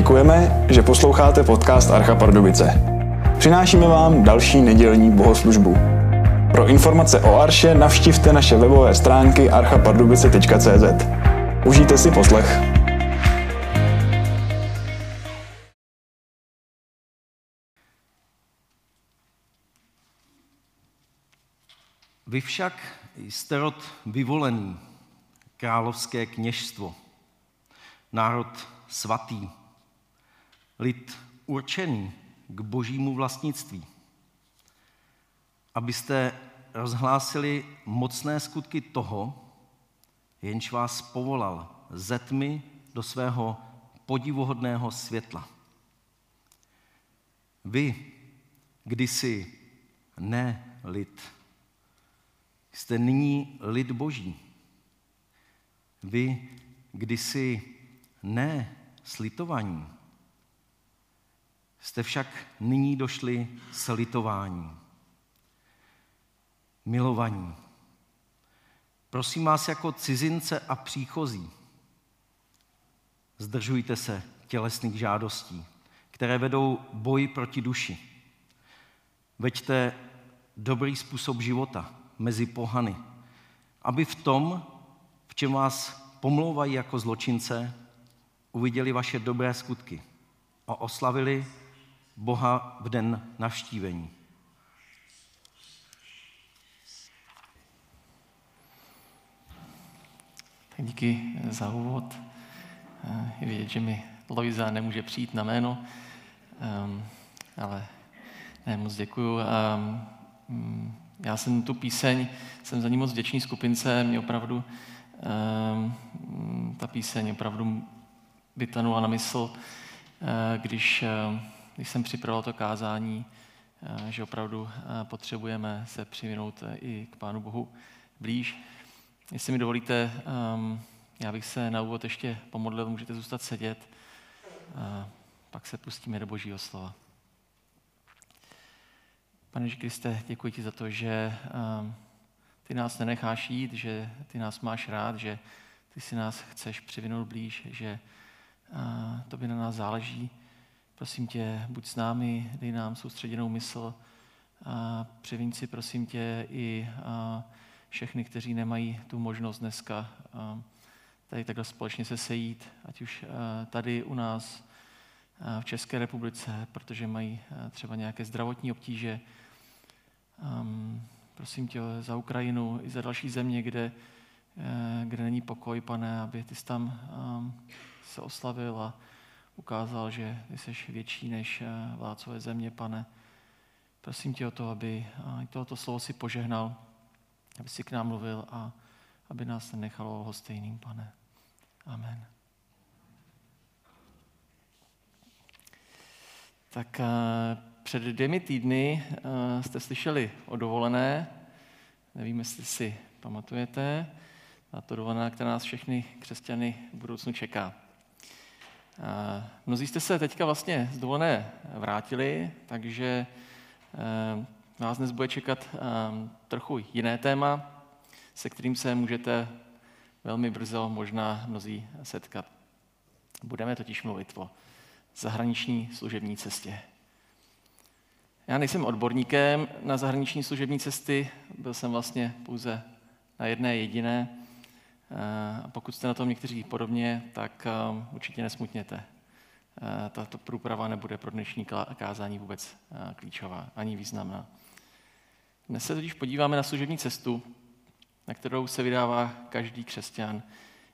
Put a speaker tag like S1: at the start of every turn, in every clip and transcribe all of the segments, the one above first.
S1: děkujeme, že posloucháte podcast Archa Pardubice. Přinášíme vám další nedělní bohoslužbu. Pro informace o Arše navštivte naše webové stránky archapardubice.cz. Užijte si poslech.
S2: Vy však jste rod vyvolený, královské kněžstvo, národ svatý, lid určený k božímu vlastnictví, abyste rozhlásili mocné skutky toho, jenž vás povolal ze tmy do svého podivuhodného světla. Vy, kdysi ne lid, jste nyní lid boží. Vy, kdysi ne slitovaní, jste však nyní došli s litování. Milovaní, prosím vás jako cizince a příchozí, zdržujte se tělesných žádostí, které vedou boj proti duši. Veďte dobrý způsob života mezi pohany, aby v tom, v čem vás pomlouvají jako zločince, uviděli vaše dobré skutky a oslavili Boha v den navštívení.
S3: Tak díky za úvod. Je vidět, že mi Loiza nemůže přijít na jméno, um, ale ne, moc děkuju. Um, já jsem tu píseň, jsem za ní moc vděčný skupince, mě opravdu um, ta píseň opravdu vytanula na mysl, uh, když když jsem připravoval to kázání, eh, že opravdu eh, potřebujeme se přivinout eh, i k Pánu Bohu blíž. Jestli mi dovolíte, ehm, já bych se na úvod ještě pomodlil, můžete zůstat sedět, a pak se pustíme do Božího slova. Pane Kriste, děkuji ti za to, že ehm, ty nás nenecháš jít, že ty nás máš rád, že ty si nás chceš přivinout blíž, že to by na nás záleží. Prosím tě, buď s námi, dej nám soustředěnou mysl. A přivím si, prosím tě, i všechny, kteří nemají tu možnost dneska tady takhle společně se sejít, ať už tady u nás v České republice, protože mají třeba nějaké zdravotní obtíže. Prosím tě za Ukrajinu i za další země, kde, kde není pokoj, pane, aby ty jsi tam se oslavil a ukázal, že ty jsi větší než eh, vládcové země, pane. Prosím tě o to, aby tohoto slovo si požehnal, aby si k nám mluvil a aby nás nenechalo hostejným, pane. Amen. Tak eh, před dvěmi týdny eh, jste slyšeli o dovolené. Nevím, jestli si pamatujete. Na to dovolená, která nás všechny křesťany v budoucnu čeká. Mnozí jste se teďka vlastně z dovolené vrátili, takže eh, nás dnes bude čekat eh, trochu jiné téma, se kterým se můžete velmi brzo možná mnozí setkat. Budeme totiž mluvit o zahraniční služební cestě. Já nejsem odborníkem na zahraniční služební cesty, byl jsem vlastně pouze na jedné jediné, a pokud jste na tom někteří podobně, tak um, určitě nesmutněte. Tato průprava nebude pro dnešní kázání vůbec klíčová ani významná. Dnes se totiž podíváme na služební cestu, na kterou se vydává každý křesťan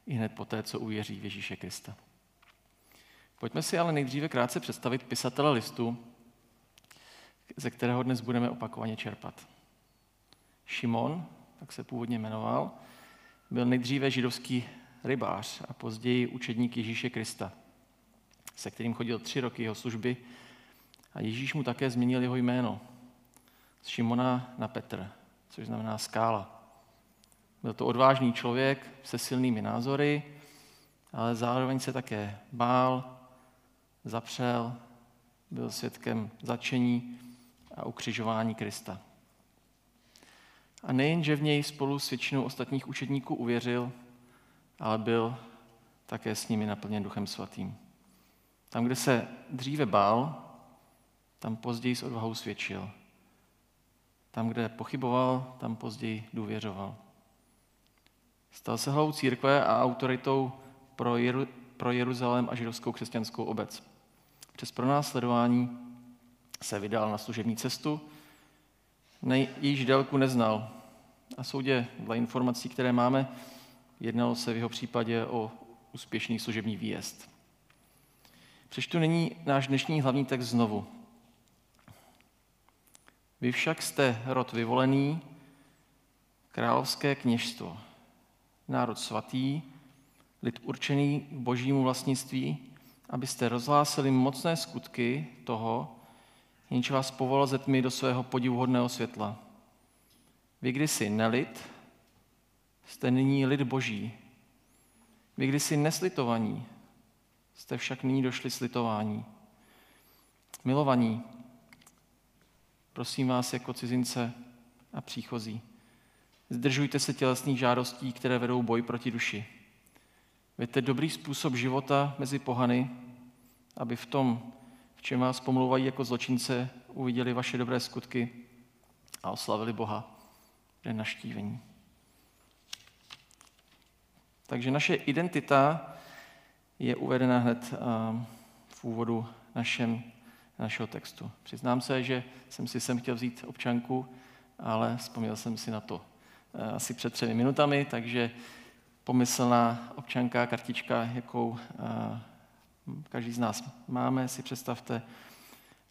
S3: i hned poté, co uvěří v Ježíše Krista. Pojďme si ale nejdříve krátce představit pisatele listu, ze kterého dnes budeme opakovaně čerpat. Šimon, tak se původně jmenoval, byl nejdříve židovský rybář a později učedník Ježíše Krista, se kterým chodil tři roky jeho služby a Ježíš mu také změnil jeho jméno z Šimona na Petr, což znamená skála. Byl to odvážný člověk se silnými názory, ale zároveň se také bál, zapřel, byl svědkem začení a ukřižování Krista. A nejen, že v něj spolu s většinou ostatních učedníků uvěřil, ale byl také s nimi naplněn Duchem Svatým. Tam, kde se dříve bál, tam později s odvahou svědčil. Tam, kde pochyboval, tam později důvěřoval. Stal se hlavou církve a autoritou pro, Jeru, pro Jeruzalém a židovskou křesťanskou obec. Přes pronásledování se vydal na služební cestu, nej, jejíž délku neznal. A soudě, dle informací, které máme, jednalo se v jeho případě o úspěšný služební výjezd. Přečtu nyní náš dnešní hlavní text znovu. Vy však jste rod vyvolený, královské kněžstvo, národ svatý, lid určený k božímu vlastnictví, abyste rozhlásili mocné skutky toho, jenž vás povolal ze tmy do svého podivuhodného světla. Vy kdysi nelid, jste nyní lid boží. Vy kdysi neslitovaní, jste však nyní došli slitování. Milovaní, prosím vás jako cizince a příchozí, zdržujte se tělesných žádostí, které vedou boj proti duši. Věďte dobrý způsob života mezi pohany, aby v tom, v čem vás pomlouvají jako zločince, uviděli vaše dobré skutky a oslavili Boha den naštívení. Takže naše identita je uvedena hned v úvodu našem, našeho textu. Přiznám se, že jsem si sem chtěl vzít občanku, ale vzpomněl jsem si na to asi před třemi minutami, takže pomyslná občanka, kartička, jakou každý z nás máme, si představte.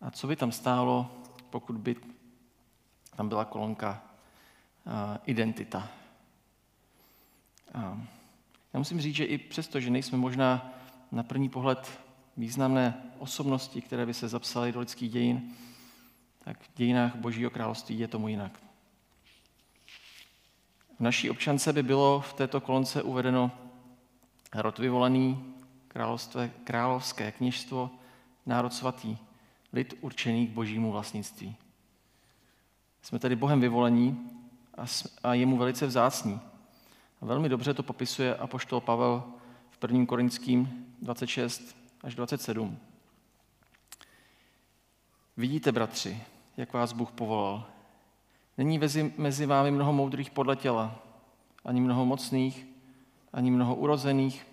S3: A co by tam stálo, pokud by tam byla kolonka identita. Já musím říct, že i přesto, že nejsme možná na první pohled významné osobnosti, které by se zapsaly do lidských dějin, tak v dějinách Božího království je tomu jinak. V naší občance by bylo v této kolonce uvedeno rod vyvolený, královské kněžstvo, národ svatý, lid určený k božímu vlastnictví. Jsme tedy Bohem vyvolení a je mu velice vzácný. A velmi dobře to popisuje apoštol Pavel v 1. Korinským 26 až 27. Vidíte, bratři, jak vás Bůh povolal. Není mezi, vámi mnoho moudrých podle těla, ani mnoho mocných, ani mnoho urozených,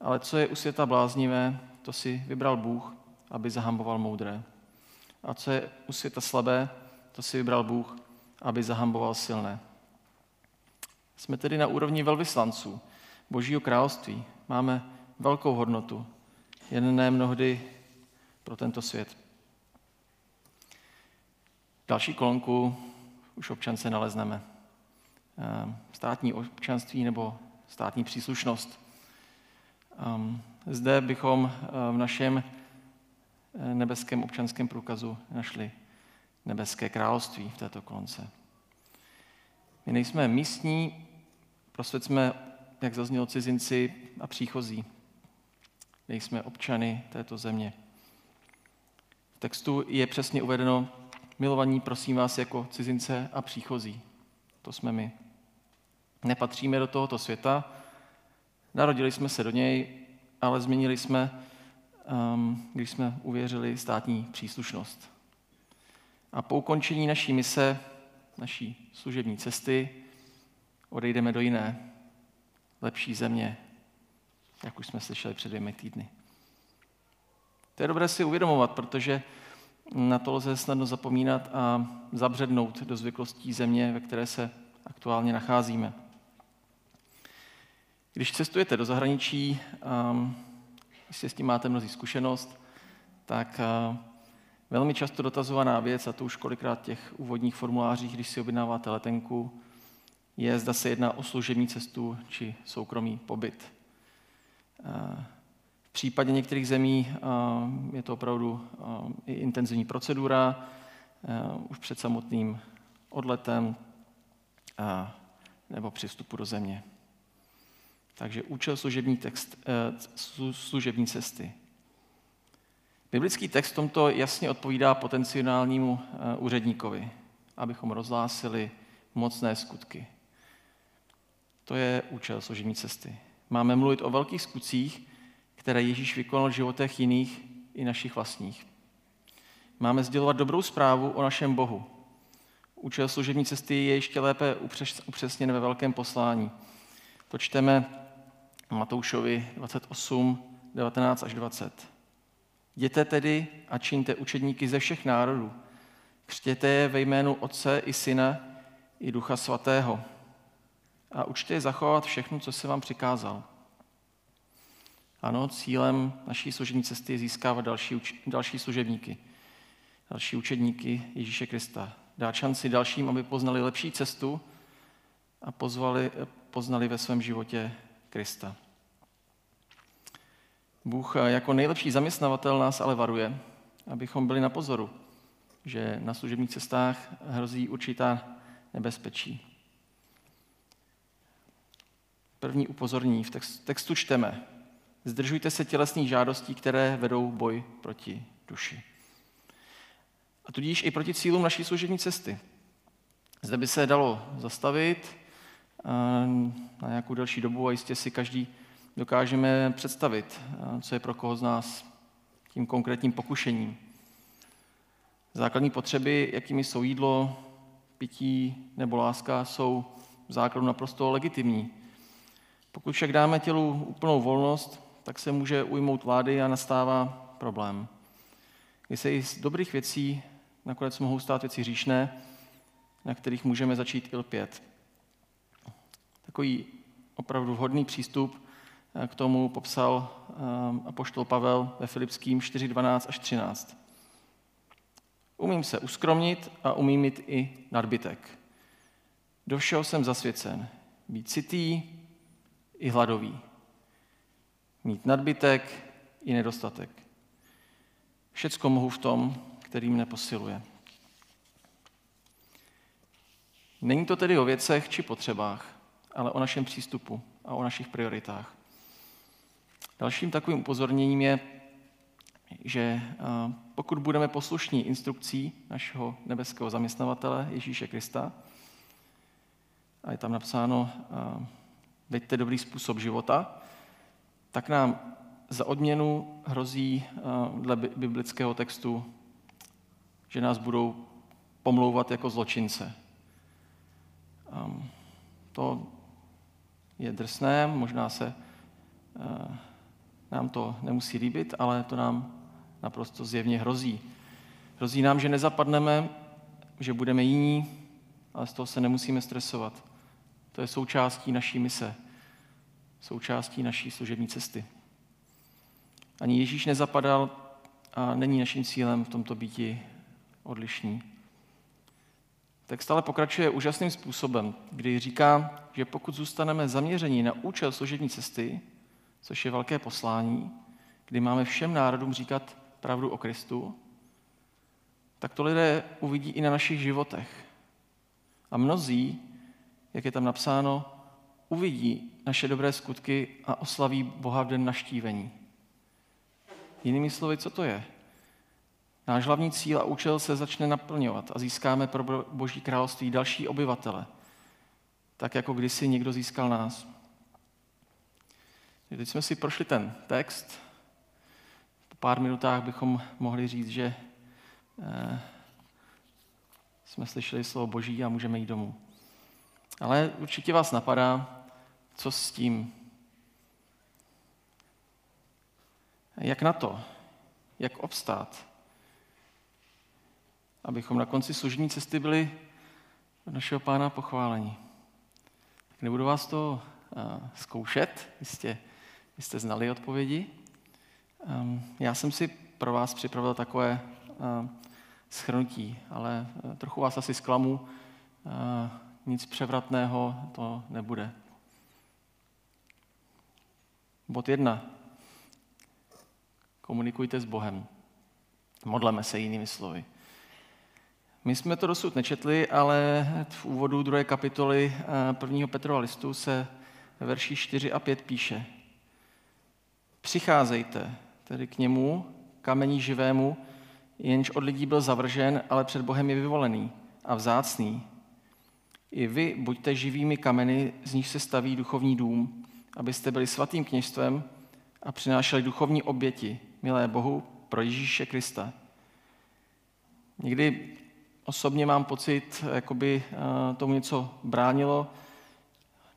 S3: ale co je u světa bláznivé, to si vybral Bůh, aby zahamboval moudré. A co je u světa slabé, to si vybral Bůh, aby zahamboval silné. Jsme tedy na úrovni velvyslanců Božího království. Máme velkou hodnotu, jen ne mnohdy pro tento svět. Další kolonku už občance nalezneme. Ehm, státní občanství nebo státní příslušnost. Ehm, zde bychom eh, v našem eh, nebeském občanském průkazu našli nebeské království v této kolonce. My nejsme místní, prostě jsme, jak zaznělo, cizinci a příchozí. Nejsme občany této země. V textu je přesně uvedeno, milovaní, prosím vás, jako cizince a příchozí. To jsme my. Nepatříme do tohoto světa, narodili jsme se do něj, ale změnili jsme, um, když jsme uvěřili státní příslušnost. A po ukončení naší mise, naší služební cesty, odejdeme do jiné, lepší země, jak už jsme slyšeli před dvěmi týdny. To je dobré si uvědomovat, protože na to lze snadno zapomínat a zabřednout do zvyklostí země, ve které se aktuálně nacházíme. Když cestujete do zahraničí, jestli s tím máte mnozí zkušenost, tak uh, velmi často dotazovaná věc, a to už kolikrát těch úvodních formulářích, když si objednáváte letenku, je, zda se jedná o služební cestu či soukromý pobyt. Uh, v případě některých zemí uh, je to opravdu i intenzivní procedura, už před samotným odletem nebo při vstupu do země. Takže účel služební, text, eh, služební cesty. Biblický text tomto jasně odpovídá potenciálnímu eh, úředníkovi, abychom rozhlásili mocné skutky. To je účel služební cesty. Máme mluvit o velkých skutcích, které Ježíš vykonal v životech jiných i našich vlastních. Máme sdělovat dobrou zprávu o našem Bohu. Účel služební cesty je ještě lépe upřesněn ve velkém poslání. To čteme Matoušovi 28, 19 až 20. Jděte tedy a čiňte učedníky ze všech národů. Křtěte je ve jménu Otce i Syna i Ducha Svatého. A učte je zachovat všechno, co se vám přikázal. Ano, cílem naší služební cesty je získávat další, další služebníky, další učedníky Ježíše Krista. Dát šanci dalším, aby poznali lepší cestu a pozvali, poznali ve svém životě Krista. Bůh jako nejlepší zaměstnavatel nás ale varuje, abychom byli na pozoru, že na služebních cestách hrozí určitá nebezpečí. První upozornění v textu čteme. Zdržujte se tělesných žádostí, které vedou boj proti duši. A tudíž i proti cílům naší služební cesty. Zde by se dalo zastavit eh, na nějakou delší dobu a jistě si každý dokážeme představit, co je pro koho z nás tím konkrétním pokušením. Základní potřeby, jakými jsou jídlo, pití nebo láska, jsou v základu naprosto legitimní. Pokud však dáme tělu úplnou volnost, tak se může ujmout vlády a nastává problém. Kdy se i z dobrých věcí nakonec mohou stát věci říšné, na kterých můžeme začít ilpět. Takový opravdu vhodný přístup k tomu popsal um, apoštol Pavel ve Filipským 4.12 až 13. Umím se uskromnit a umím mít i nadbytek. Do všeho jsem zasvěcen. Být citý i hladový. Mít nadbytek i nedostatek. Všecko mohu v tom, který mne posiluje. Není to tedy o věcech či potřebách, ale o našem přístupu a o našich prioritách. Dalším takovým upozorněním je, že pokud budeme poslušní instrukcí našeho nebeského zaměstnavatele Ježíše Krista, a je tam napsáno, veďte dobrý způsob života, tak nám za odměnu hrozí dle biblického textu, že nás budou pomlouvat jako zločince. To je drsné, možná se nám to nemusí líbit, ale to nám naprosto zjevně hrozí. Hrozí nám, že nezapadneme, že budeme jiní, ale z toho se nemusíme stresovat. To je součástí naší mise, součástí naší služební cesty. Ani Ježíš nezapadal a není naším cílem v tomto býti odlišní. Text ale pokračuje úžasným způsobem, kdy říká, že pokud zůstaneme zaměření na účel služební cesty, což je velké poslání, kdy máme všem národům říkat pravdu o Kristu, tak to lidé uvidí i na našich životech. A mnozí, jak je tam napsáno, uvidí naše dobré skutky a oslaví Boha v den naštívení. Jinými slovy, co to je? Náš hlavní cíl a účel se začne naplňovat a získáme pro Boží království další obyvatele, tak jako kdysi někdo získal nás. Teď jsme si prošli ten text. Po pár minutách bychom mohli říct, že eh, jsme slyšeli slovo Boží a můžeme jít domů. Ale určitě vás napadá, co s tím. Jak na to? Jak obstát? Abychom na konci služní cesty byli našeho pána pochválení. Tak nebudu vás to uh, zkoušet, jistě vy jste znali odpovědi. Um, já jsem si pro vás připravil takové uh, schrnutí, ale uh, trochu vás asi zklamu. Uh, nic převratného to nebude. Bod jedna. Komunikujte s Bohem. Modleme se jinými slovy. My jsme to dosud nečetli, ale v úvodu druhé kapitoly prvního Petrova listu se ve verši 4 a 5 píše Přicházejte tedy k němu, kamení živému, jenž od lidí byl zavržen, ale před Bohem je vyvolený a vzácný. I vy buďte živými kameny, z nich se staví duchovní dům, abyste byli svatým kněžstvem a přinášeli duchovní oběti, milé Bohu, pro Ježíše Krista. Někdy osobně mám pocit, jako by eh, tomu něco bránilo.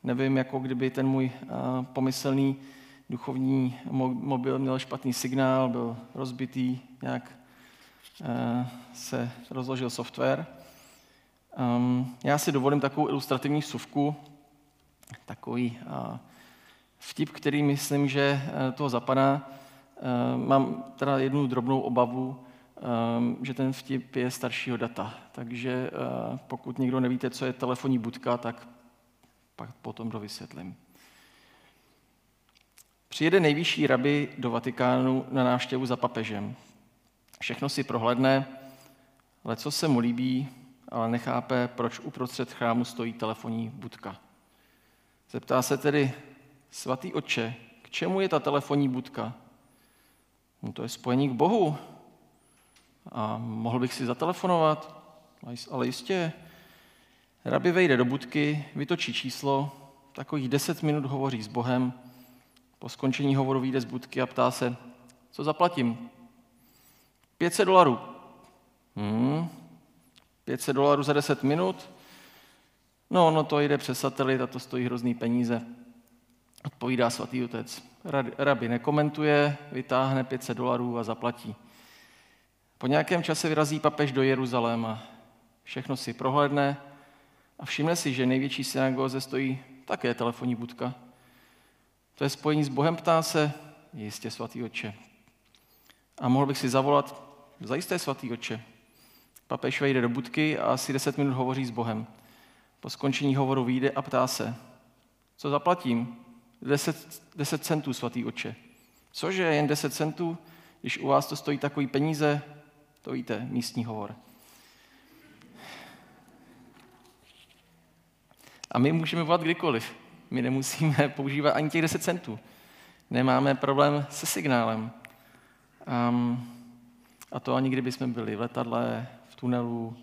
S3: Nevím, jako kdyby ten můj eh, pomyslný duchovní mobil měl špatný signál, byl rozbitý, nějak eh, se rozložil software. Ehm, já si dovolím takovou ilustrativní suvku, takový vtip, který myslím, že toho zapadá. Mám teda jednu drobnou obavu, Ehm, že ten vtip je staršího data. Takže eh, pokud někdo nevíte, co je telefonní budka, tak pak potom dovysvětlím. Přijede nejvyšší rabi do Vatikánu na návštěvu za papežem. Všechno si prohledne, ale co se mu líbí, ale nechápe, proč uprostřed chrámu stojí telefonní budka. Zeptá se tedy, svatý otče, k čemu je ta telefonní budka? No to je spojení k Bohu, a mohl bych si zatelefonovat, ale jistě. Rabi vejde do budky, vytočí číslo, takových deset minut hovoří s Bohem, po skončení hovoru vyjde z budky a ptá se, co zaplatím? 500 dolarů. Hmm, 500 dolarů za 10 minut? No, no to jde přes satelit a to stojí hrozný peníze. Odpovídá svatý otec. Rabi nekomentuje, vytáhne 500 dolarů a zaplatí. Po nějakém čase vyrazí papež do Jeruzaléma. Všechno si prohlédne a všimne si, že největší synagóze stojí také telefonní budka. To je spojení s Bohem, ptá se, jistě svatý oče. A mohl bych si zavolat, zajisté svatý oče. Papež vejde do budky a asi deset minut hovoří s Bohem. Po skončení hovoru vyjde a ptá se, co zaplatím? Deset, deset centů, svatý oče. Cože, jen deset centů? Když u vás to stojí takový peníze, to víte, místní hovor. A my můžeme volat kdykoliv. My nemusíme používat ani těch 10 centů. Nemáme problém se signálem. Um, a to ani kdyby jsme byli v letadle, v tunelu,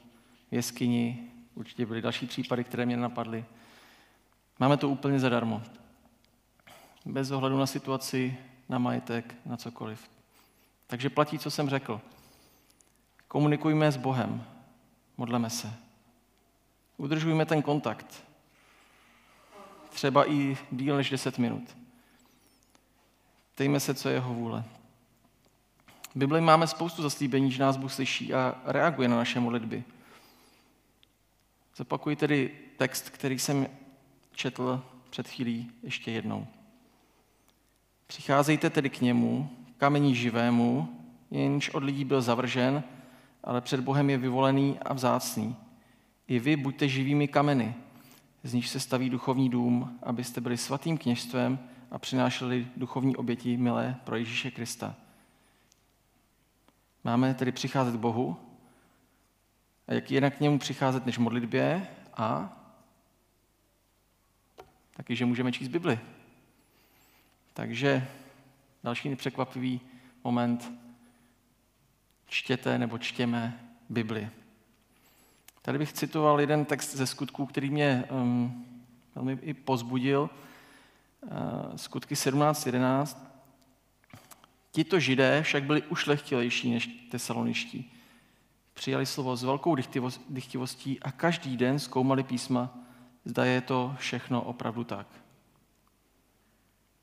S3: v jeskyni, určitě byly další případy, které mě napadly. Máme to úplně zadarmo. Bez ohledu na situaci, na majetek, na cokoliv. Takže platí, co jsem řekl. Komunikujme s Bohem. Modleme se. Udržujme ten kontakt. Třeba i díl než 10 minut. Ptejme se, co je jeho vůle. V Bibli máme spoustu zaslíbení, že nás Bůh slyší a reaguje na naše modlitby. Zopakuji tedy text, který jsem četl před chvílí ještě jednou. Přicházejte tedy k němu, kamení živému, jenž od lidí byl zavržen, ale před Bohem je vyvolený a vzácný. I vy buďte živými kameny, z níž se staví duchovní dům, abyste byli svatým kněžstvem a přinášeli duchovní oběti milé pro Ježíše Krista. Máme tedy přicházet k Bohu, a jak jinak k němu přicházet než modlitbě a taky, že můžeme číst Bibli. Takže další nepřekvapivý moment čtěte nebo čtěme Bibli. Tady bych citoval jeden text ze skutků, který mě um, velmi i pozbudil. Uh, skutky 17.11. Tito židé však byli ušlechtilejší než tesaloniští. Přijali slovo s velkou dychtivostí a každý den zkoumali písma, zda je to všechno opravdu tak.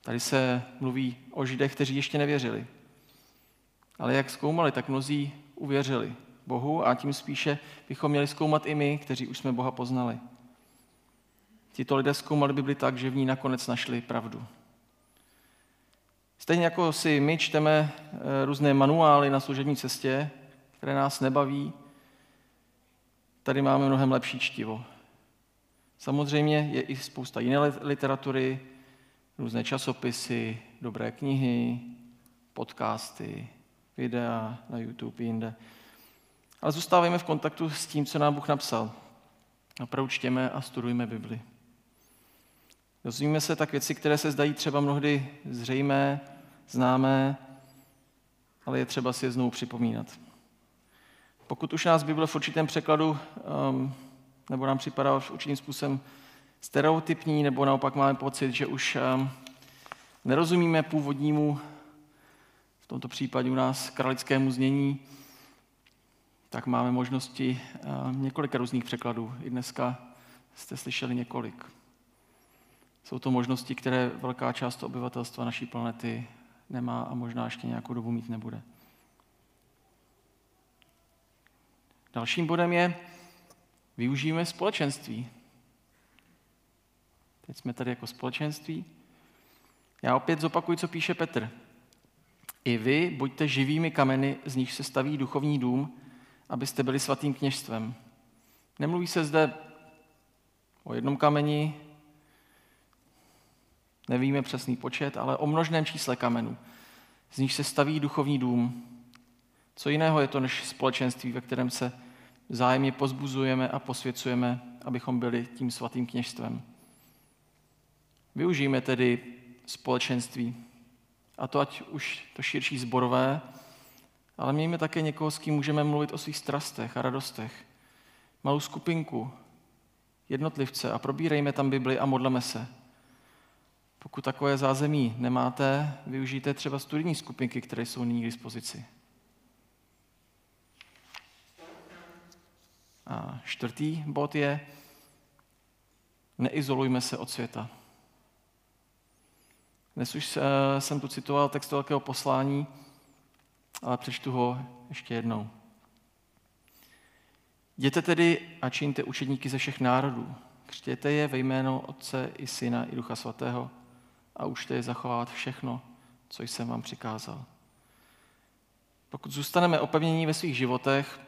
S3: Tady se mluví o židech, kteří ještě nevěřili. Ale jak zkoumali, tak mnozí uvěřili Bohu a tím spíše bychom měli zkoumat i my, kteří už jsme Boha poznali. Tito lidé zkoumali Bibli tak, že v ní nakonec našli pravdu. Stejně jako si my čteme eh, různé manuály na služební cestě, které nás nebaví, tady máme mnohem lepší čtivo. Samozřejmě je i spousta jiné literatury, různé časopisy, dobré knihy, podcasty, videa na YouTube i jinde. Ale zůstávejme v kontaktu s tím, co nám Bůh napsal. Opravdu čtěme a studujme Bibli. Dozvíme se tak věci, které se zdají třeba mnohdy zřejmé, známé, ale je třeba si je znovu připomínat. Pokud už nás Bible v určitém překladu um, nebo nám připadá v určitým způsobem stereotypní, nebo naopak máme pocit, že už um, nerozumíme původnímu, v tomto případě u nás kralickému znění, tak máme možnosti eh, několika různých překladů. I dneska jste slyšeli několik. Jsou to možnosti, které velká část obyvatelstva naší planety nemá a možná ještě nějakou dobu mít nebude. Dalším bodem je, využijeme společenství. Teď jsme tady jako společenství. Já opět zopakuju, co píše Petr. I vy buďte živými kameny, z nich se staví duchovní dům, abyste byli svatým kněžstvem. Nemluví se zde o jednom kameni, nevíme přesný počet, ale o množném čísle kamenů. Z nich se staví duchovní dům. Co jiného je to než společenství, ve kterém se vzájemně pozbuzujeme a posvěcujeme, abychom byli tím svatým kněžstvem. Využijeme tedy společenství, a to ať už to širší zborové, ale mějme také někoho, s kým můžeme mluvit o svých strastech a radostech. Malou skupinku, jednotlivce a probírejme tam Bibli a modleme se. Pokud takové zázemí nemáte, využijte třeba studijní skupinky, které jsou nyní k dispozici. A čtvrtý bod je, neizolujme se od světa. Dnes už eh, jsem tu citoval text velkého poslání, ale přečtu ho ještě jednou. Jděte tedy a čiňte učedníky ze všech národů. Křtěte je ve jméno Otce i Syna i Ducha Svatého a učte je zachovávat všechno, co jsem vám přikázal. Pokud zůstaneme opevnění ve svých životech,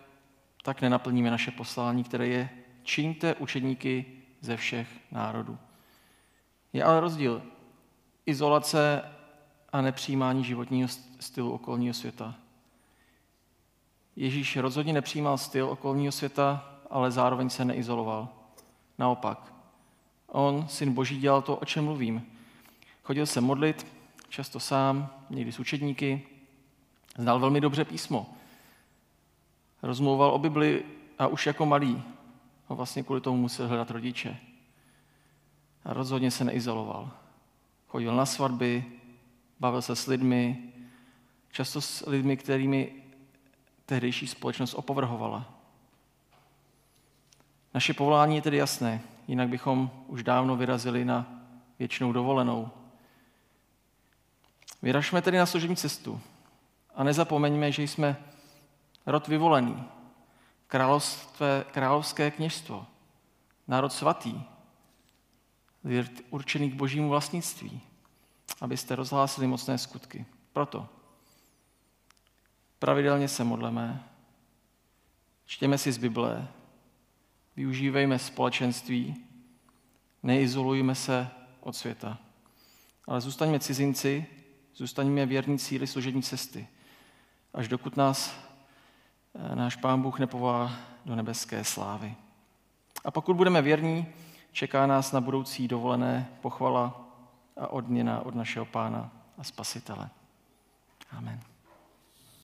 S3: tak nenaplníme naše poslání, které je čiňte učedníky ze všech národů. Je ale rozdíl izolace a nepřijímání životního stylu okolního světa. Ježíš rozhodně nepřijímal styl okolního světa, ale zároveň se neizoloval. Naopak, on, syn Boží, dělal to, o čem mluvím. Chodil se modlit, často sám, někdy s učedníky, znal velmi dobře písmo. Rozmlouval o Bibli a už jako malý ho vlastně kvůli tomu musel hledat rodiče. A rozhodně se neizoloval. Chodil na svatby, bavil se s lidmi, často s lidmi, kterými tehdejší společnost opovrhovala. Naše povolání je tedy jasné, jinak bychom už dávno vyrazili na věčnou dovolenou. Vyražme tedy na služební cestu a nezapomeňme, že jsme rod vyvolený, královské kněžstvo, národ svatý, určený k božímu vlastnictví, abyste rozhlásili mocné skutky. Proto pravidelně se modleme, čtěme si z Bible, využívejme společenství, neizolujme se od světa, ale zůstaňme cizinci, zůstaňme věrní cíli služební cesty, až dokud nás eh, náš Pán Bůh nepová do nebeské slávy. A pokud budeme věrní, čeká nás na budoucí dovolené pochvala a odměna od našeho Pána a Spasitele. Amen.